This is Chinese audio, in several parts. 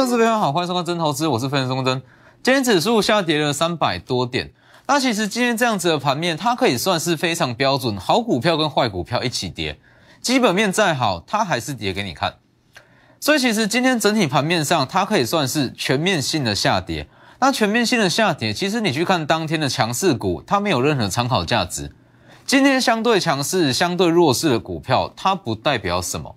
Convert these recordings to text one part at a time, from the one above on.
各位投资朋友好，欢迎收看真投资，我是分析师真。今天指数下跌了三百多点，那其实今天这样子的盘面，它可以算是非常标准，好股票跟坏股票一起跌，基本面再好，它还是跌给你看。所以其实今天整体盘面上，它可以算是全面性的下跌。那全面性的下跌，其实你去看当天的强势股，它没有任何参考价值。今天相对强势、相对弱势的股票，它不代表什么。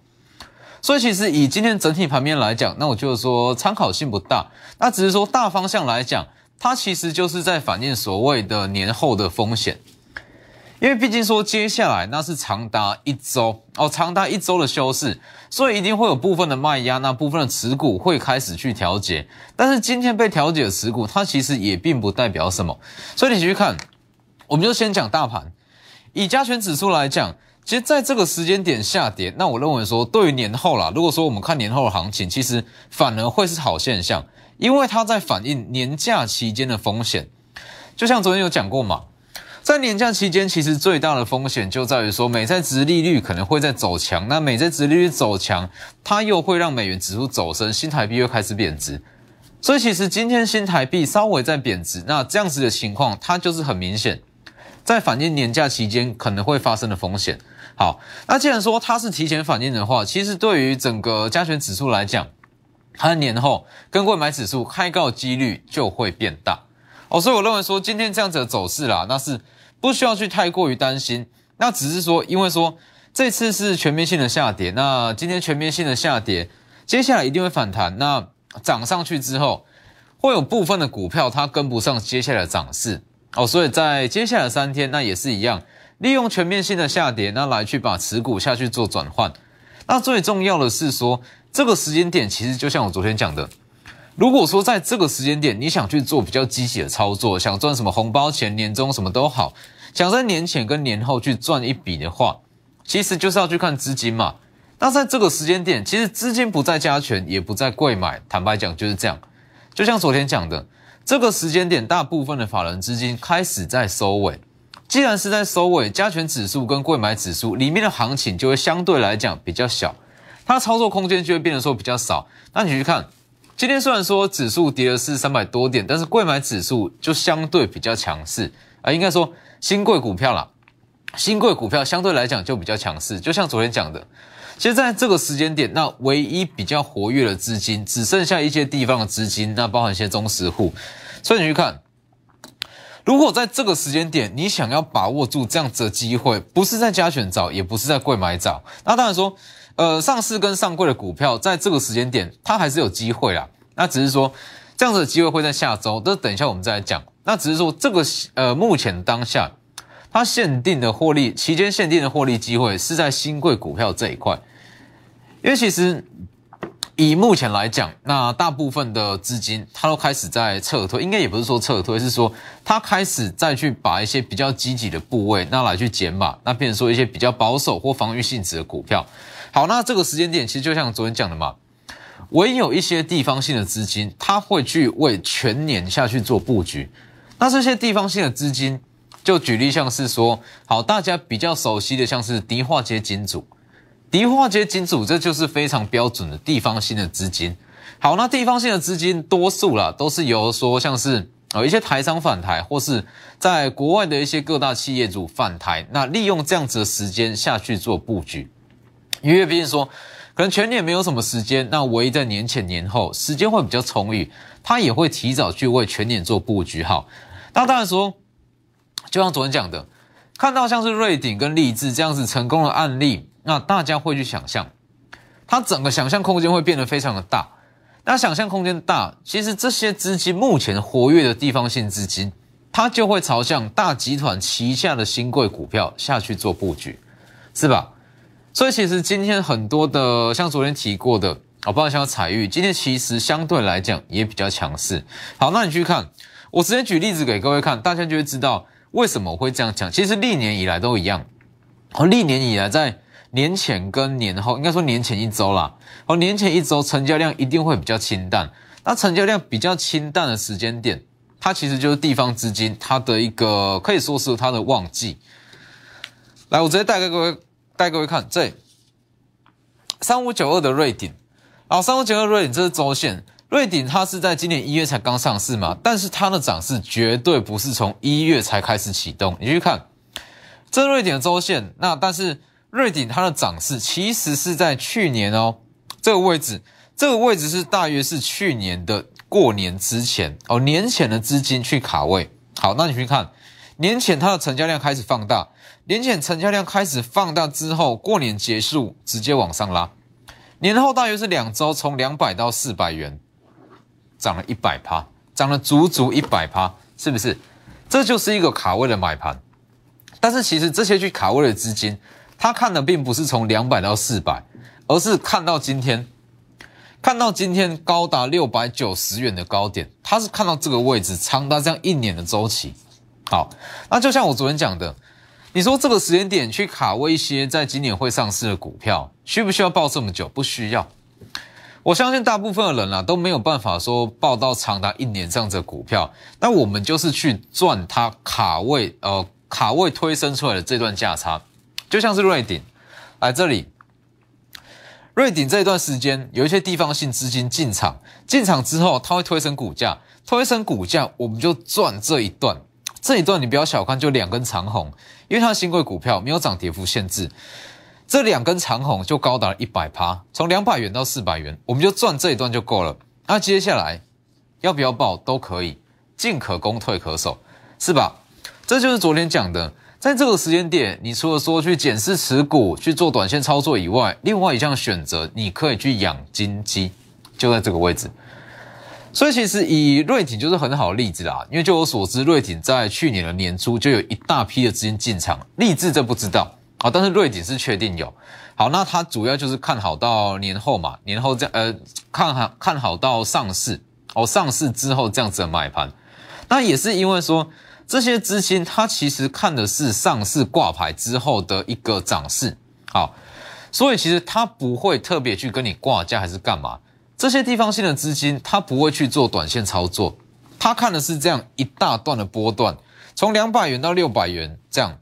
所以其实以今天整体盘面来讲，那我就是说参考性不大。那只是说大方向来讲，它其实就是在反映所谓的年后的风险。因为毕竟说接下来那是长达一周哦，长达一周的休市，所以一定会有部分的卖压，那部分的持股会开始去调节。但是今天被调节的持股，它其实也并不代表什么。所以你继续看，我们就先讲大盘，以加权指数来讲。其实在这个时间点下跌，那我认为说，对于年后啦，如果说我们看年后的行情，其实反而会是好现象，因为它在反映年假期间的风险。就像昨天有讲过嘛，在年假期间，其实最大的风险就在于说，美债值利率可能会在走强，那美债值利率走强，它又会让美元指数走升，新台币又开始贬值。所以其实今天新台币稍微在贬值，那这样子的情况，它就是很明显，在反映年假期间可能会发生的风险。好，那既然说它是提前反应的话，其实对于整个加权指数来讲，它年后跟购买指数开高几率就会变大。哦，所以我认为说今天这样子的走势啦，那是不需要去太过于担心，那只是说因为说这次是全面性的下跌，那今天全面性的下跌，接下来一定会反弹，那涨上去之后，会有部分的股票它跟不上接下来的涨势。哦，所以在接下来三天那也是一样。利用全面性的下跌，那来去把持股下去做转换。那最重要的是说，这个时间点其实就像我昨天讲的，如果说在这个时间点你想去做比较积极的操作，想赚什么红包钱、年终什么都好，想在年前跟年后去赚一笔的话，其实就是要去看资金嘛。那在这个时间点，其实资金不在加权，也不在贵买，坦白讲就是这样。就像昨天讲的，这个时间点，大部分的法人资金开始在收尾。既然是在收尾，加权指数跟贵买指数里面的行情就会相对来讲比较小，它操作空间就会变得说比较少。那你去看，今天虽然说指数跌了是三百多点，但是贵买指数就相对比较强势啊，应该说新贵股票啦，新贵股票相对来讲就比较强势。就像昨天讲的，其实在这个时间点，那唯一比较活跃的资金只剩下一些地方的资金，那包含一些中实户，所以你去看。如果在这个时间点，你想要把握住这样子的机会，不是在加权找，也不是在贵买找，那当然说，呃，上市跟上柜的股票，在这个时间点，它还是有机会啦。那只是说，这样子的机会会在下周，这等一下我们再来讲。那只是说，这个呃，目前当下，它限定的获利期间限定的获利机会是在新贵股票这一块，因为其实。以目前来讲，那大部分的资金它都开始在撤退，应该也不是说撤退，是说它开始再去把一些比较积极的部位那来去减码，那变成说一些比较保守或防御性质的股票。好，那这个时间点其实就像昨天讲的嘛，唯有一些地方性的资金，它会去为全年下去做布局。那这些地方性的资金，就举例像是说，好，大家比较熟悉的像是迪化街金主。迪化街金主，这就是非常标准的地方性的资金。好，那地方性的资金多数啦，都是由说像是呃一些台商返台，或是在国外的一些各大企业主返台，那利用这样子的时间下去做布局。因为毕竟说，可能全年没有什么时间，那唯一在年前年后时间会比较充裕，他也会提早去为全年做布局。好，那当然说，就像昨天讲的，看到像是瑞鼎跟立志这样子成功的案例。那大家会去想象，它整个想象空间会变得非常的大。那想象空间大，其实这些资金目前活跃的地方性资金，它就会朝向大集团旗下的新贵股票下去做布局，是吧？所以其实今天很多的，像昨天提过的，啊，包括像彩玉，今天其实相对来讲也比较强势。好，那你去看，我直接举例子给各位看，大家就会知道为什么我会这样讲。其实历年以来都一样，历年以来在。年前跟年后，应该说年前一周啦。哦，年前一周成交量一定会比较清淡。那成交量比较清淡的时间点，它其实就是地方资金它的一个可以说是它的旺季。来，我直接带给各位带各位看，这三五九二的瑞鼎，啊，三五九二瑞鼎这是周线，瑞鼎它是在今年一月才刚上市嘛，但是它的涨势绝对不是从一月才开始启动。你去看这瑞鼎的周线，那但是瑞鼎它的涨势其实是在去年哦这个位置，这个位置是大约是去年的过年之前哦年前的资金去卡位。好，那你去看年前它的成交量开始放大，年前成交量开始放大之后，过年结束直接往上拉，年后大约是两周从两百到四百元。涨了一百趴，涨了足足一百趴，是不是？这就是一个卡位的买盘。但是其实这些去卡位的资金，他看的并不是从两百到四百，而是看到今天，看到今天高达六百九十元的高点，他是看到这个位置长达这样一年的周期。好，那就像我昨天讲的，你说这个时间点去卡位一些在今年会上市的股票，需不需要报这么久？不需要。我相信大部分的人啊都没有办法说报到长达一年这样子的股票，那我们就是去赚它卡位呃卡位推升出来的这段价差，就像是瑞鼎来这里，瑞鼎这一段时间有一些地方性资金进场，进场之后它会推升股价，推升股价我们就赚这一段，这一段你不要小看，就两根长红，因为它新贵股票没有涨跌幅限制。这两根长红就高达一百趴，从两百元到四百元，我们就赚这一段就够了。那接下来要不要报都可以，进可攻，退可守，是吧？这就是昨天讲的，在这个时间点，你除了说去检视持股、去做短线操作以外，另外一项选择，你可以去养金鸡，就在这个位置。所以其实以瑞鼎就是很好的例子啦，因为就我所知，瑞鼎在去年的年初就有一大批的资金进场，立志这不知道。好，但是瑞鼎是确定有。好，那它主要就是看好到年后嘛，年后这样呃看好看好到上市哦，上市之后这样子的买盘。那也是因为说这些资金它其实看的是上市挂牌之后的一个涨势，好，所以其实它不会特别去跟你挂价还是干嘛。这些地方性的资金它不会去做短线操作，它看的是这样一大段的波段，从两百元到六百元这样。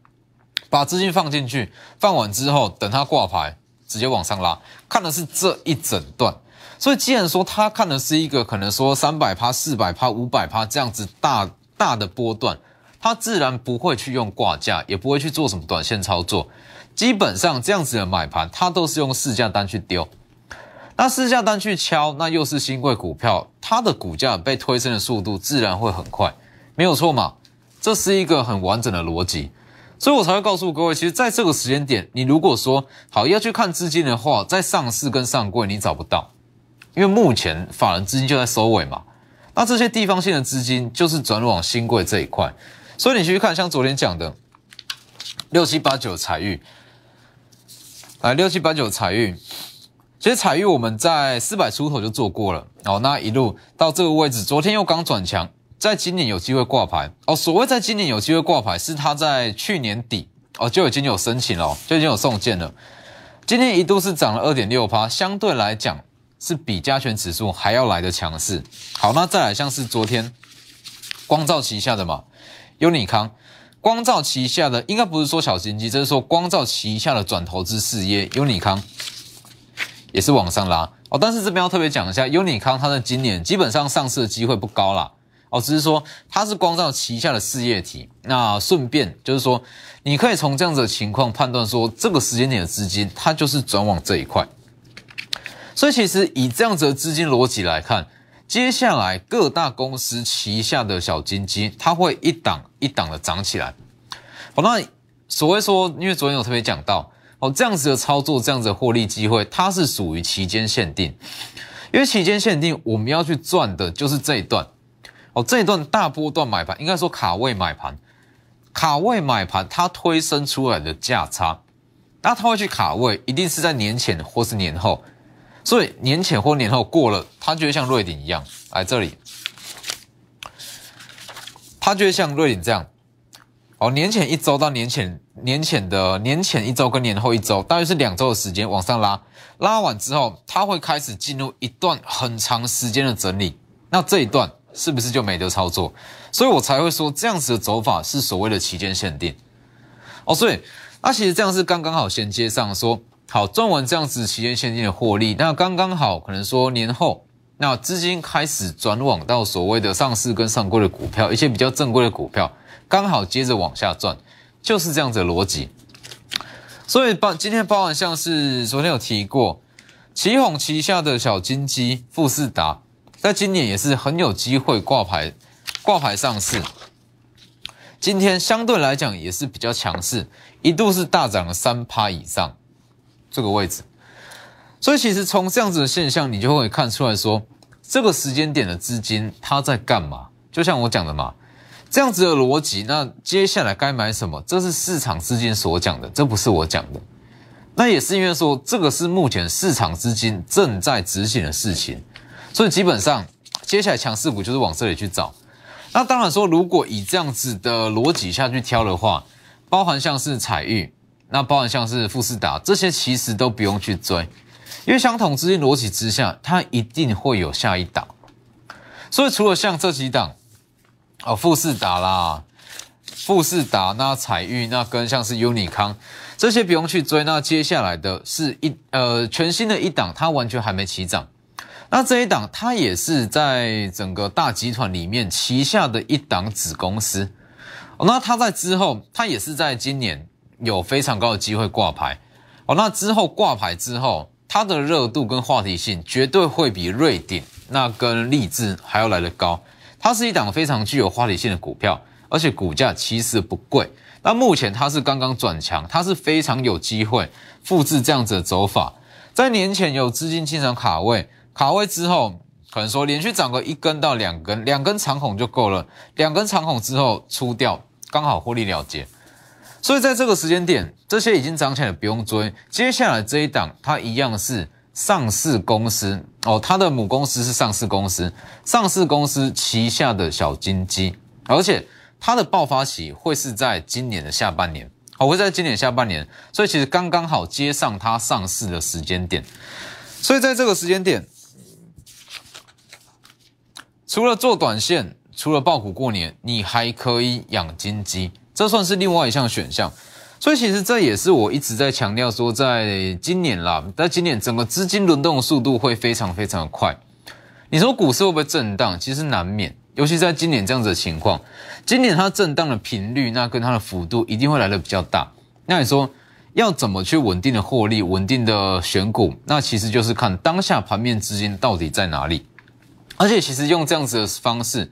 把资金放进去，放完之后，等它挂牌，直接往上拉，看的是这一整段。所以，既然说他看的是一个可能说三百趴、四百趴、五百趴这样子大大的波段，他自然不会去用挂价，也不会去做什么短线操作。基本上这样子的买盘，他都是用市价单去丢。那市价单去敲，那又是新贵股票，它的股价被推升的速度自然会很快，没有错嘛？这是一个很完整的逻辑。所以我才会告诉各位，其实在这个时间点，你如果说好要去看资金的话，在上市跟上柜你找不到，因为目前法人资金就在收尾嘛。那这些地方性的资金就是转往新贵这一块，所以你去看，像昨天讲的六七八九财运，来六七八九财运，其实财运我们在四百出头就做过了哦，那一路到这个位置，昨天又刚转强。在今年有机会挂牌哦。所谓在今年有机会挂牌，是他在去年底哦就已经有申请了，就已经有送件了。今天一度是涨了二点六趴，相对来讲是比加权指数还要来的强势。好，那再来像是昨天光照旗下的嘛，优尼康，光照旗下的应该不是说小型机，这是说光照旗下的转投资事业优尼康也是往上拉哦。但是这边要特别讲一下，优尼康它的今年基本上上市的机会不高啦。哦，只是说它是光照旗下的事业体，那顺便就是说，你可以从这样子的情况判断说，这个时间点的资金它就是转往这一块。所以其实以这样子的资金逻辑来看，接下来各大公司旗下的小金鸡，它会一档一档的涨起来。好，那所谓说，因为昨天有特别讲到，哦，这样子的操作，这样子的获利机会，它是属于期间限定，因为期间限定，我们要去赚的就是这一段。哦，这一段大波段买盘，应该说卡位买盘，卡位买盘，它推升出来的价差，那它会去卡位，一定是在年前或是年后，所以年前或年后过了，它就会像瑞鼎一样，来这里，它就会像瑞鼎这样，哦，年前一周到年前年前的年前一周跟年后一周，大约是两周的时间往上拉，拉完之后，它会开始进入一段很长时间的整理，那这一段。是不是就没得操作？所以我才会说这样子的走法是所谓的期间限定哦。所以那其实这样是刚刚好衔接上说好赚完这样子期间现金的获利，那刚刚好可能说年后那资金开始转往到所谓的上市跟上柜的股票，一些比较正规的股票，刚好接着往下转，就是这样子的逻辑。所以包今天包含像是昨天有提过，奇宏旗下的小金鸡富士达，在今年也是很有机会挂牌挂牌上市。今天相对来讲也是比较强势，一度是大涨了三趴以上这个位置。所以其实从这样子的现象，你就会看出来说，这个时间点的资金它在干嘛？就像我讲的嘛。这样子的逻辑，那接下来该买什么？这是市场资金所讲的，这不是我讲的。那也是因为说，这个是目前市场资金正在执行的事情，所以基本上接下来强势股就是往这里去找。那当然说，如果以这样子的逻辑下去挑的话，包含像是彩玉，那包含像是富士达这些，其实都不用去追，因为相同资金逻辑之下，它一定会有下一档。所以除了像这几档。哦，富士达啦，富士达那彩玉那跟像是 UNI 康这些不用去追，那接下来的是一呃全新的一档，它完全还没起涨。那这一档它也是在整个大集团里面旗下的一档子公司。那它在之后，它也是在今年有非常高的机会挂牌。哦，那之后挂牌之后，它的热度跟话题性绝对会比瑞鼎那跟立志还要来得高。它是一档非常具有话题性的股票，而且股价其实不贵。那目前它是刚刚转强，它是非常有机会复制这样子的走法。在年前有资金进场卡位，卡位之后可能说连续涨个一根到两根，两根长孔就够了。两根长孔之后出掉，刚好获利了结。所以在这个时间点，这些已经涨起来不用追。接下来这一档，它一样是。上市公司。哦，它的母公司是上市公司，上市公司旗下的小金鸡，而且它的爆发期会是在今年的下半年，哦，会在今年下半年，所以其实刚刚好接上它上市的时间点，所以在这个时间点，除了做短线，除了爆股过年，你还可以养金鸡，这算是另外一项选项。所以其实这也是我一直在强调说，在今年啦，在今年整个资金轮动的速度会非常非常的快。你说股市会不会震荡？其实难免，尤其在今年这样子的情况，今年它震荡的频率，那跟它的幅度一定会来的比较大。那你说要怎么去稳定的获利、稳定的选股？那其实就是看当下盘面资金到底在哪里。而且其实用这样子的方式，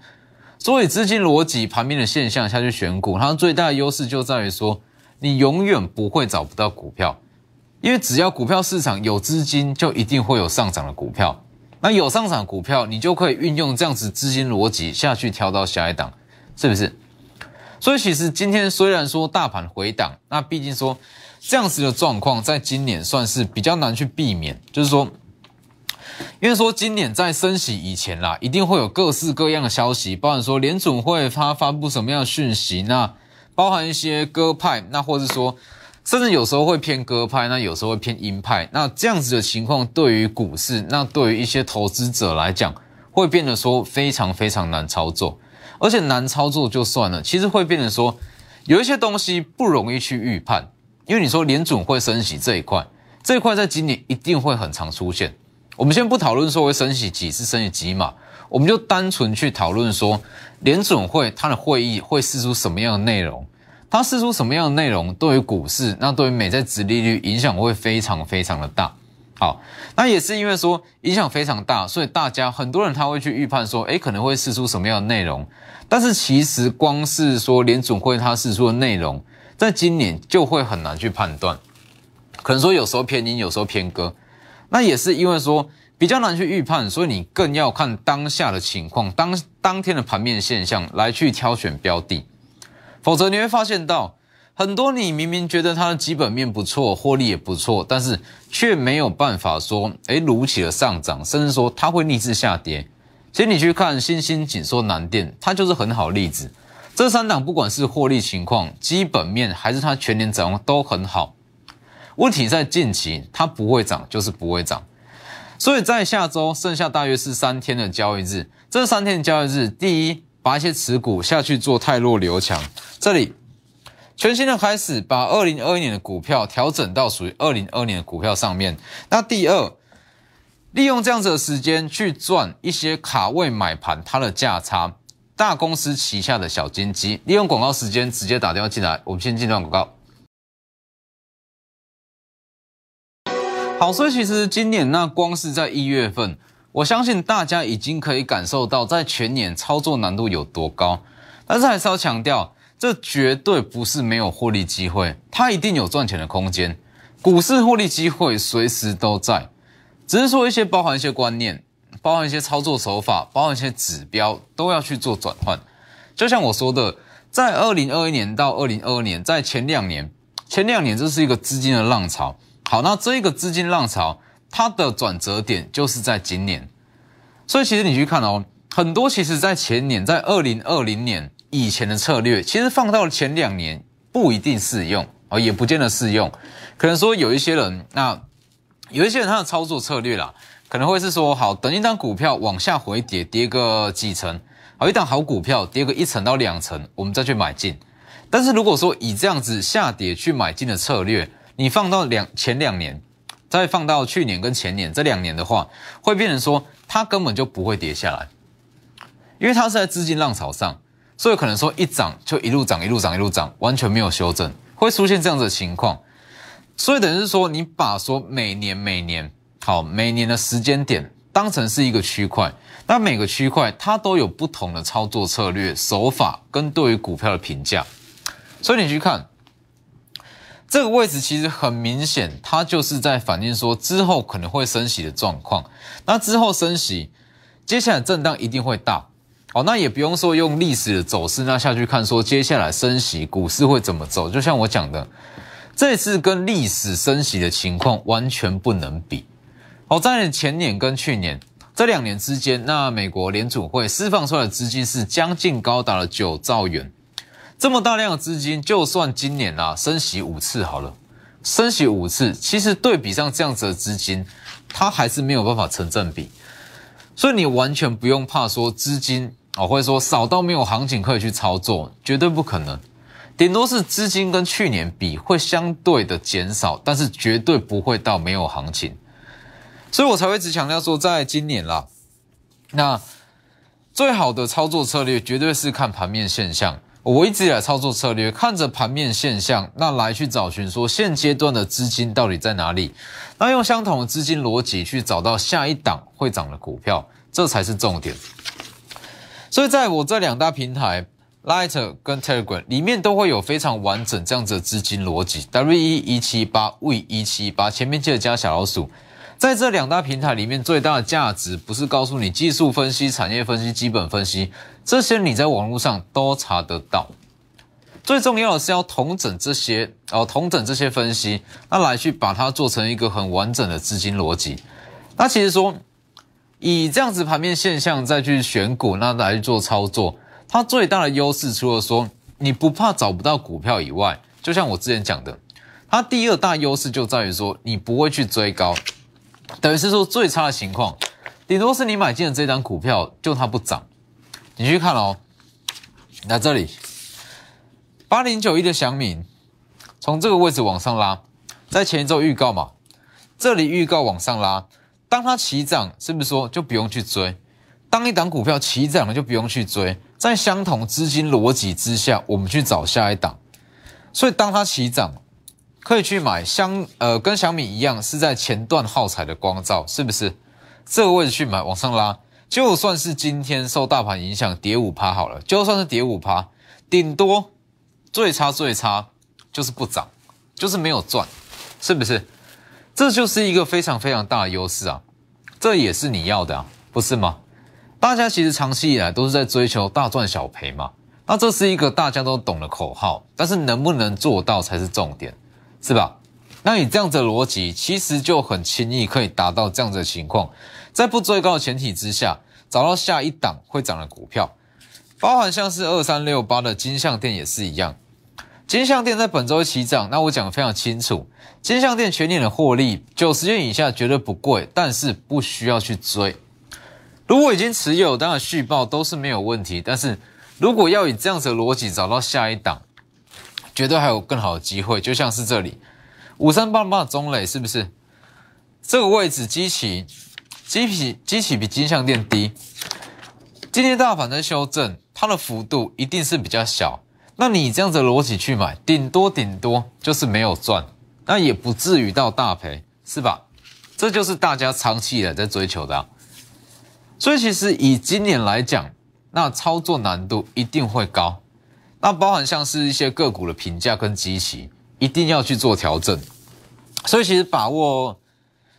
所以资金逻辑、盘面的现象下去选股，它最大的优势就在于说。你永远不会找不到股票，因为只要股票市场有资金，就一定会有上涨的股票。那有上涨股票，你就可以运用这样子资金逻辑下去挑到下一档，是不是？所以其实今天虽然说大盘回档，那毕竟说这样子的状况，在今年算是比较难去避免。就是说，因为说今年在升息以前啦，一定会有各式各样的消息，包含说联准会它发布什么样的讯息，那。包含一些鸽派，那或是说，甚至有时候会偏鸽派，那有时候会偏鹰派，那这样子的情况对于股市，那对于一些投资者来讲，会变得说非常非常难操作，而且难操作就算了，其实会变得说有一些东西不容易去预判，因为你说联准会升息这一块，这一块在今年一定会很常出现。我们先不讨论说会升息几次，升息几码。我们就单纯去讨论说，联准会它的会议会释出什么样的内容，它释出什么样的内容，对于股市，那对于美债殖利率影响会非常非常的大。好，那也是因为说影响非常大，所以大家很多人他会去预判说，诶，可能会释出什么样的内容。但是其实光是说联准会它释出的内容，在今年就会很难去判断，可能说有时候偏阴，有时候偏鸽。那也是因为说。比较难去预判，所以你更要看当下的情况，当当天的盘面现象来去挑选标的，否则你会发现到很多你明明觉得它的基本面不错，获利也不错，但是却没有办法说，哎，如期的上涨，甚至说它会逆势下跌。其实你去看新兴、紧缩、南电，它就是很好例子。这三档不管是获利情况、基本面，还是它全年展望都很好。问题在近期，它不会涨，就是不会涨。所以在下周剩下大约是三天的交易日，这三天的交易日，第一，把一些持股下去做泰弱留强，这里全新的开始，把二零二一年的股票调整到属于二零二年的股票上面。那第二，利用这样子的时间去赚一些卡位买盘它的价差，大公司旗下的小金鸡，利用广告时间直接打电话进来。我们先进段广告。好，所以其实今年那光是在一月份，我相信大家已经可以感受到在全年操作难度有多高。但是还是要强调，这绝对不是没有获利机会，它一定有赚钱的空间。股市获利机会随时都在，只是说一些包含一些观念，包含一些操作手法，包含一些指标，都要去做转换。就像我说的，在二零二一年到二零二二年，在前两年，前两年这是一个资金的浪潮。好，那这一个资金浪潮，它的转折点就是在今年，所以其实你去看哦，很多其实在前年，在二零二零年以前的策略，其实放到了前两年不一定适用哦，也不见得适用。可能说有一些人，那有一些人他的操作策略啦，可能会是说，好，等一档股票往下回跌，跌个几成，好，一档好股票跌个一层到两层，我们再去买进。但是如果说以这样子下跌去买进的策略，你放到两前两年，再放到去年跟前年这两年的话，会变成说它根本就不会跌下来，因为它是在资金浪潮上，所以可能说一涨就一路涨一路涨一路涨，完全没有修正，会出现这样的情况。所以等于是说，你把说每年每年好每年的时间点当成是一个区块，那每个区块它都有不同的操作策略手法跟对于股票的评价，所以你去看。这个位置其实很明显，它就是在反映说之后可能会升息的状况。那之后升息，接下来震荡一定会大。哦，那也不用说用历史的走势那下去看，说接下来升息股市会怎么走。就像我讲的，这次跟历史升息的情况完全不能比。好，在前年跟去年这两年之间，那美国联储会释放出来的资金是将近高达了九兆元。这么大量的资金，就算今年啊升息五次好了，升息五次，其实对比上这样子的资金，它还是没有办法成正比。所以你完全不用怕说资金啊，或者说少到没有行情可以去操作，绝对不可能。顶多是资金跟去年比会相对的减少，但是绝对不会到没有行情。所以我才会一直强调说，在今年啦，那最好的操作策略绝对是看盘面现象。我一直以来操作策略，看着盘面现象，那来去找寻说现阶段的资金到底在哪里，那用相同的资金逻辑去找到下一档会涨的股票，这才是重点。所以在我这两大平台，Lighter 跟 Telegram 里面都会有非常完整这样子的资金逻辑，W 一一七八 V 一七八，前面记得加小老鼠。在这两大平台里面，最大的价值不是告诉你技术分析、产业分析、基本分析这些，你在网络上都查得到。最重要的是要同整这些，哦，同整这些分析，那来去把它做成一个很完整的资金逻辑。那其实说，以这样子盘面现象再去选股，那来做操作，它最大的优势，除了说你不怕找不到股票以外，就像我之前讲的，它第二大优势就在于说，你不会去追高。等于是说最差的情况，顶多是你买进的这张股票就它不涨，你去看哦。那这里八零九一的祥敏，从这个位置往上拉，在前一周预告嘛，这里预告往上拉，当它起涨，是不是说就不用去追？当一档股票起涨了就不用去追，在相同资金逻辑之下，我们去找下一档。所以当它起涨。可以去买相，呃，跟小米一样是在前段耗材的光照，是不是？这个位置去买，往上拉，就算是今天受大盘影响跌五趴好了，就算是跌五趴，顶多最差最差就是不涨，就是没有赚，是不是？这就是一个非常非常大的优势啊！这也是你要的啊，不是吗？大家其实长期以来都是在追求大赚小赔嘛，那这是一个大家都懂的口号，但是能不能做到才是重点。是吧？那你这样子的逻辑，其实就很轻易可以达到这样子的情况，在不追高的前提之下，找到下一档会涨的股票，包含像是二三六八的金相店也是一样。金相店在本周起涨，那我讲的非常清楚，金相店全年的获利九十元以下绝对不贵，但是不需要去追。如果已经持有，当然续报都是没有问题，但是如果要以这样子的逻辑找到下一档。绝对还有更好的机会，就像是这里五三八八中磊，是不是？这个位置激起基比基期比金项店低，今天大盘在修正，它的幅度一定是比较小。那你这样子逻辑去买，顶多顶多就是没有赚，那也不至于到大赔，是吧？这就是大家长期以来在追求的。所以其实以今年来讲，那操作难度一定会高。那包含像是一些个股的评价跟基期，一定要去做调整。所以其实把握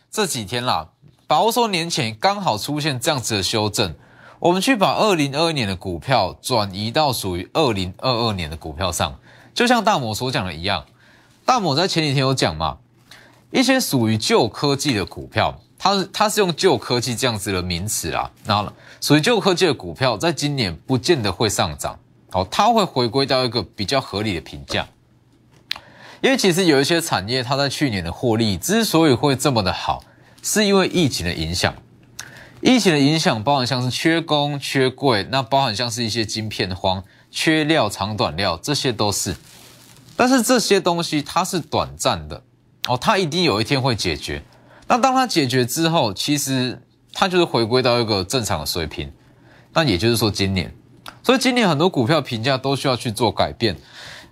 这几天啦，把握说年前刚好出现这样子的修正，我们去把二零二一年的股票转移到属于二零二二年的股票上。就像大某所讲的一样，大某在前几天有讲嘛，一些属于旧科技的股票，它是它是用旧科技这样子的名词啦，那属于旧科技的股票，在今年不见得会上涨。哦，它会回归到一个比较合理的评价，因为其实有一些产业，它在去年的获利之所以会这么的好，是因为疫情的影响。疫情的影响包含像是缺工、缺柜，那包含像是一些晶片荒、缺料、长短料，这些都是。但是这些东西它是短暂的哦，它一定有一天会解决。那当它解决之后，其实它就是回归到一个正常的水平。那也就是说，今年。所以今年很多股票评价都需要去做改变。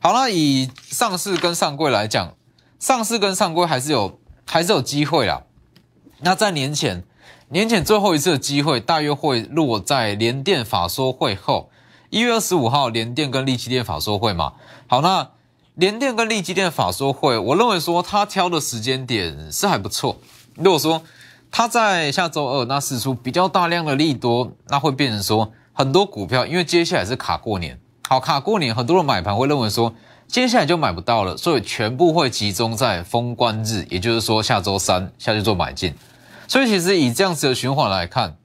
好了，以上市跟上柜来讲，上市跟上柜还是有还是有机会啦。那在年前，年前最后一次的机会大约会落在联电法说会后，一月二十五号联电跟利基电法说会嘛。好，那联电跟利基电法说会，我认为说他挑的时间点是还不错。如果说他在下周二那试出比较大量的利多，那会变成说。很多股票，因为接下来是卡过年，好卡过年，很多人买盘会认为说，接下来就买不到了，所以全部会集中在封关日，也就是说下周三下去做买进。所以其实以这样子的循环来看，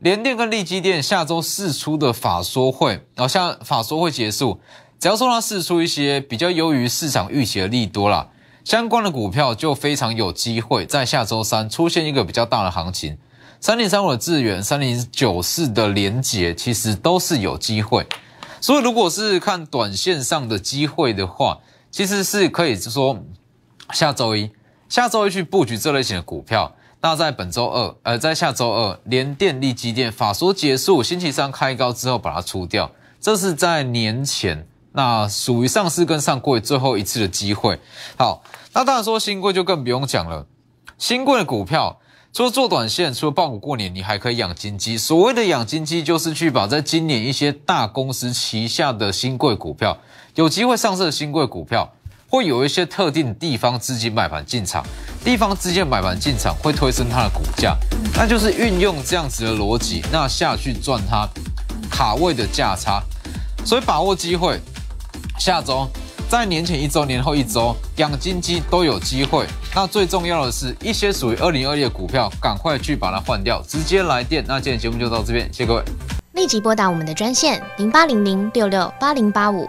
联电跟利基电下周四出的法说会，然后像法说会结束，只要说它试出一些比较优于市场预期的利多啦，相关的股票就非常有机会在下周三出现一个比较大的行情。三零三五的智远，三零九四的连结，其实都是有机会。所以，如果是看短线上的机会的话，其实是可以说下周一、下周一去布局这类型的股票。那在本周二，呃，在下周二，连电力基电法说结束，星期三开高之后把它出掉，这是在年前，那属于上市跟上柜最后一次的机会。好，那当然说新贵就更不用讲了，新贵的股票。除了做短线，除了报股过年，你还可以养金鸡。所谓的养金鸡，就是去把在今年一些大公司旗下的新贵股票，有机会上市的新贵股票，会有一些特定地方资金买盘进场，地方资金买盘进场会推升它的股价，那就是运用这样子的逻辑，那下去赚它卡位的价差。所以把握机会，下周。在年前一周、年后一周，养金鸡都有机会。那最重要的是一些属于二零二一的股票，赶快去把它换掉，直接来电。那今天节目就到这边，谢谢各位。立即拨打我们的专线零八零零六六八零八五